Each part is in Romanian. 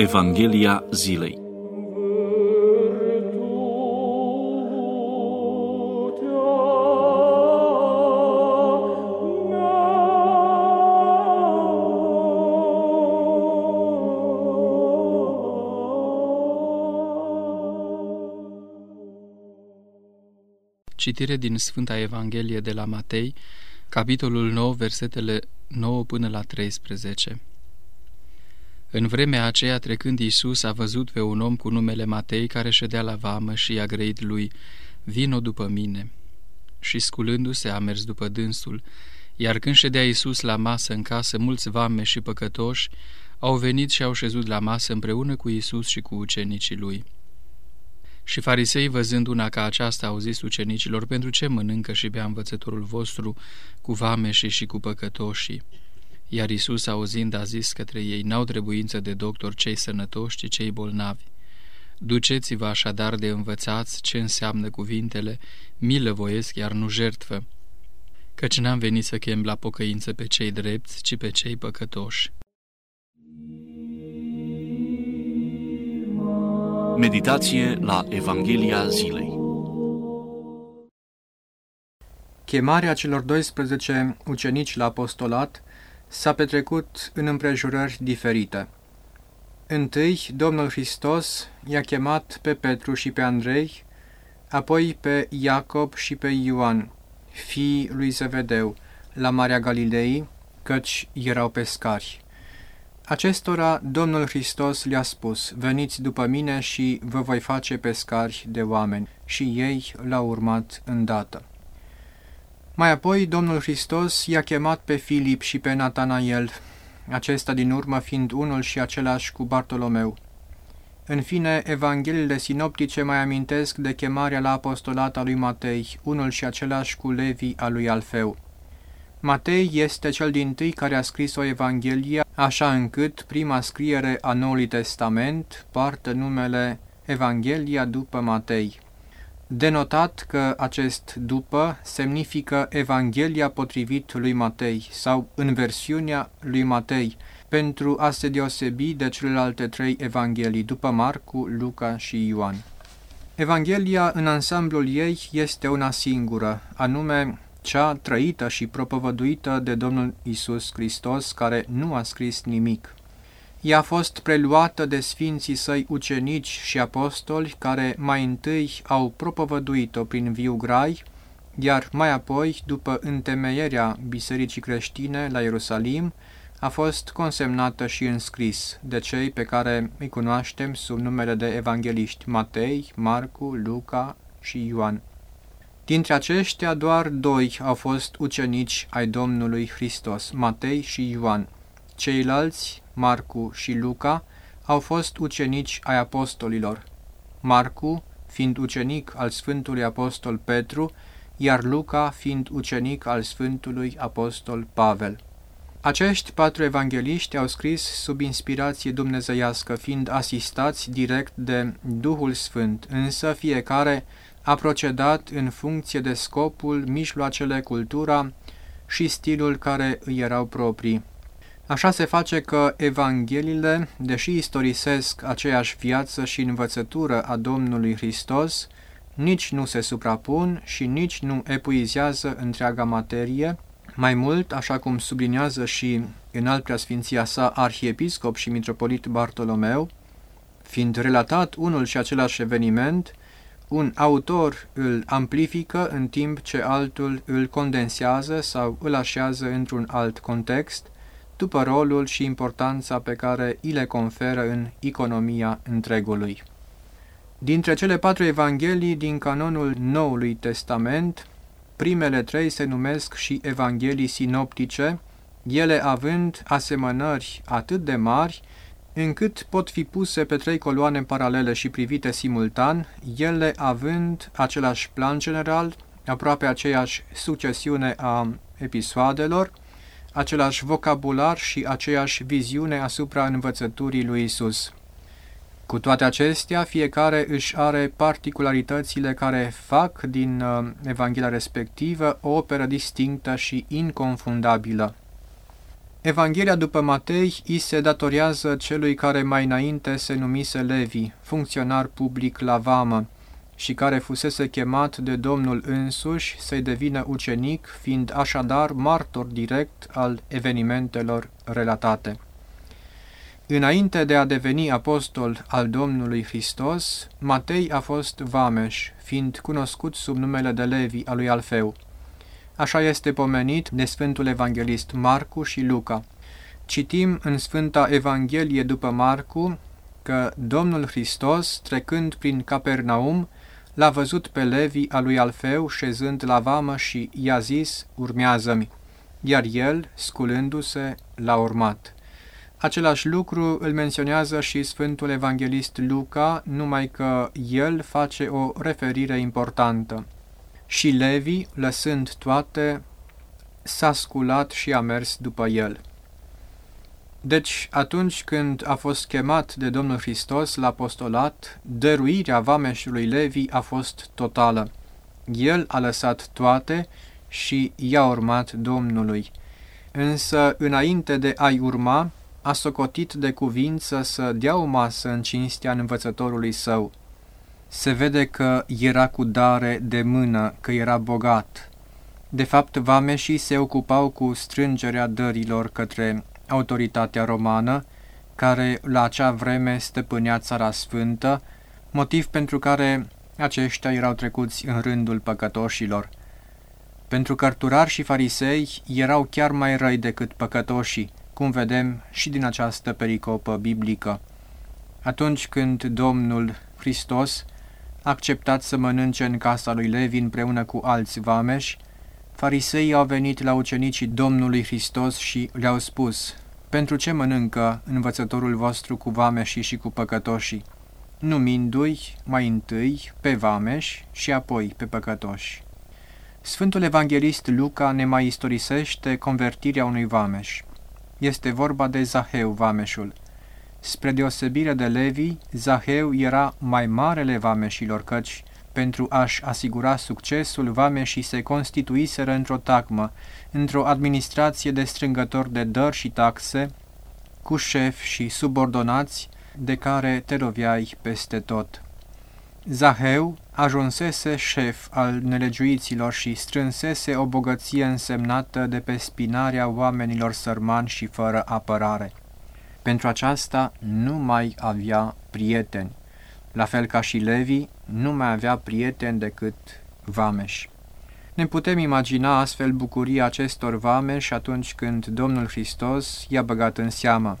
Evanghelia zilei Citire din Sfânta Evanghelie de la Matei, capitolul 9, versetele 9 până la 13. În vremea aceea, trecând Iisus, a văzut pe un om cu numele Matei care ședea la vamă și i-a grăit lui, Vino după mine. Și sculându-se a mers după dânsul, iar când ședea Iisus la masă în casă, mulți vame și păcătoși au venit și au șezut la masă împreună cu Iisus și cu ucenicii lui. Și farisei, văzând una ca aceasta, au zis ucenicilor, pentru ce mănâncă și bea învățătorul vostru cu vameșii și cu păcătoșii? Iar Isus, auzind, a zis către ei, n-au trebuință de doctor cei sănătoși, ci cei bolnavi. Duceți-vă așadar de învățați ce înseamnă cuvintele, milă voiesc, iar nu jertfă, căci n-am venit să chem la pocăință pe cei drepți, ci pe cei păcătoși. Meditație la Evanghelia zilei Chemarea celor 12 ucenici la apostolat s-a petrecut în împrejurări diferite. Întâi, Domnul Hristos i-a chemat pe Petru și pe Andrei, apoi pe Iacob și pe Ioan, fiii lui Zevedeu, la Marea Galilei, căci erau pescari. Acestora Domnul Hristos le-a spus, veniți după mine și vă voi face pescari de oameni, și ei l-au urmat îndată. Mai apoi Domnul Hristos i-a chemat pe Filip și pe Natanael, acesta din urmă fiind unul și același cu Bartolomeu. În fine, Evangheliile sinoptice mai amintesc de chemarea la apostolat a lui Matei, unul și același cu Levi al lui Alfeu. Matei este cel din tâi care a scris o Evanghelie, așa încât prima scriere a Noului Testament poartă numele Evanghelia după Matei. Denotat că acest după semnifică Evanghelia potrivit lui Matei sau în versiunea lui Matei, pentru a se deosebi de celelalte trei evanghelii, după Marcu, Luca și Ioan. Evanghelia în ansamblul ei este una singură, anume cea trăită și propovăduită de Domnul Isus Hristos, care nu a scris nimic. Ea a fost preluată de sfinții săi ucenici și apostoli, care mai întâi au propovăduit-o prin viu grai, iar mai apoi, după întemeierea Bisericii creștine la Ierusalim, a fost consemnată și înscris de cei pe care îi cunoaștem sub numele de evangeliști Matei, Marcu, Luca și Ioan. Dintre aceștia, doar doi au fost ucenici ai Domnului Hristos, Matei și Ioan. Ceilalți, Marcu și Luca, au fost ucenici ai apostolilor. Marcu, fiind ucenic al Sfântului Apostol Petru, iar Luca fiind ucenic al Sfântului Apostol Pavel. Acești patru evangeliști au scris sub inspirație dumnezeiască, fiind asistați direct de Duhul Sfânt, însă fiecare a procedat în funcție de scopul, mijloacele, cultura și stilul care îi erau proprii. Așa se face că Evangheliile, deși istorisesc aceeași viață și învățătură a Domnului Hristos, nici nu se suprapun și nici nu epuizează întreaga materie, mai mult, așa cum subliniază și în alt preasfinția sa arhiepiscop și mitropolit Bartolomeu, fiind relatat unul și același eveniment, un autor îl amplifică în timp ce altul îl condensează sau îl așează într-un alt context, după rolul și importanța pe care îi le conferă în economia întregului. Dintre cele patru evanghelii din canonul Noului Testament, primele trei se numesc și evanghelii sinoptice, ele având asemănări atât de mari, încât pot fi puse pe trei coloane paralele și privite simultan, ele având același plan general, aproape aceeași succesiune a episoadelor, același vocabular și aceeași viziune asupra învățăturii lui Isus. Cu toate acestea, fiecare își are particularitățile care fac din uh, Evanghelia respectivă o operă distinctă și inconfundabilă. Evanghelia după Matei îi se datorează celui care mai înainte se numise Levi, funcționar public la vamă, și care fusese chemat de Domnul însuși să-i devină ucenic, fiind așadar martor direct al evenimentelor relatate. Înainte de a deveni apostol al Domnului Hristos, Matei a fost vameș, fiind cunoscut sub numele de Levi al lui Alfeu. Așa este pomenit de Sfântul Evanghelist Marcu și Luca. Citim în Sfânta Evanghelie după Marcu că Domnul Hristos, trecând prin Capernaum, l-a văzut pe Levi al lui Alfeu șezând la vamă și i-a zis, urmează-mi, iar el, sculându-se, l-a urmat. Același lucru îl menționează și Sfântul Evanghelist Luca, numai că el face o referire importantă. Și Levi, lăsând toate, s-a sculat și a mers după el. Deci, atunci când a fost chemat de Domnul Hristos la apostolat, dăruirea vameșului Levi a fost totală. El a lăsat toate și i-a urmat Domnului. Însă, înainte de a-i urma, a socotit de cuvință să dea o masă în cinstea învățătorului său. Se vede că era cu dare de mână, că era bogat. De fapt, vameșii se ocupau cu strângerea dărilor către autoritatea romană, care la acea vreme stăpânea țara sfântă, motiv pentru care aceștia erau trecuți în rândul păcătoșilor. Pentru cărturari și farisei erau chiar mai răi decât păcătoșii, cum vedem și din această pericopă biblică. Atunci când Domnul Hristos a acceptat să mănânce în casa lui Levi împreună cu alți vameși, fariseii au venit la ucenicii Domnului Hristos și le-au spus, Pentru ce mănâncă învățătorul vostru cu vameșii și cu păcătoșii? Numindu-i mai întâi pe vameși și apoi pe păcătoși. Sfântul Evanghelist Luca ne mai istorisește convertirea unui vameș. Este vorba de Zaheu, vameșul. Spre deosebire de Levi, Zaheu era mai marele vameșilor, căci, pentru a-și asigura succesul, vameșii se constituiseră într-o tacmă, într-o administrație de strângători de dări și taxe, cu șefi și subordonați, de care te roviai peste tot. Zaheu ajunsese șef al nelegiuiților și strânsese o bogăție însemnată de pe spinarea oamenilor sărmani și fără apărare. Pentru aceasta nu mai avea prieteni, la fel ca și Levi nu mai avea prieteni decât vameși. Ne putem imagina astfel bucuria acestor vameși atunci când Domnul Hristos i-a băgat în seamă.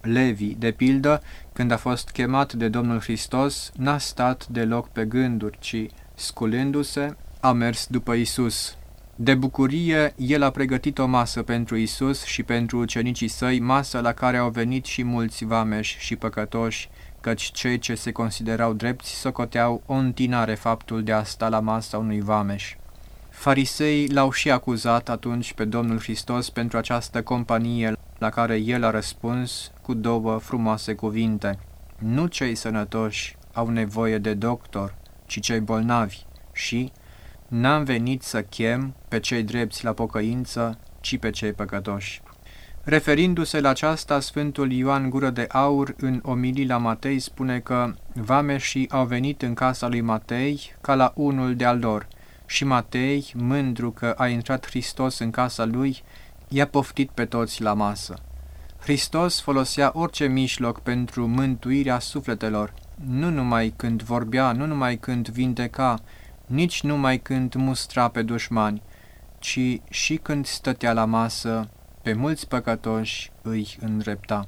Levi, de pildă, când a fost chemat de Domnul Hristos, n-a stat deloc pe gânduri, ci, sculându-se, a mers după Isus. De bucurie, el a pregătit o masă pentru Isus și pentru ucenicii săi, masă la care au venit și mulți vameși și păcătoși, căci cei ce se considerau drepți socoteau o întinare faptul de a sta la masa unui vameș. Farisei l-au și acuzat atunci pe Domnul Hristos pentru această companie la care el a răspuns cu două frumoase cuvinte. Nu cei sănătoși au nevoie de doctor, ci cei bolnavi și n-am venit să chem pe cei drepți la pocăință, ci pe cei păcătoși. Referindu-se la aceasta, Sfântul Ioan Gură de Aur, în omilii la Matei, spune că vameșii au venit în casa lui Matei ca la unul de-al lor și Matei, mândru că a intrat Hristos în casa lui, i-a poftit pe toți la masă. Hristos folosea orice mijloc pentru mântuirea sufletelor, nu numai când vorbea, nu numai când vindeca, nici numai când mustra pe dușmani, ci și când stătea la masă, pe mulți păcătoși îi îndrepta.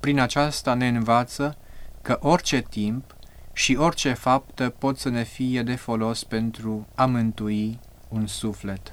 Prin aceasta ne învață că orice timp și orice faptă pot să ne fie de folos pentru a mântui un suflet.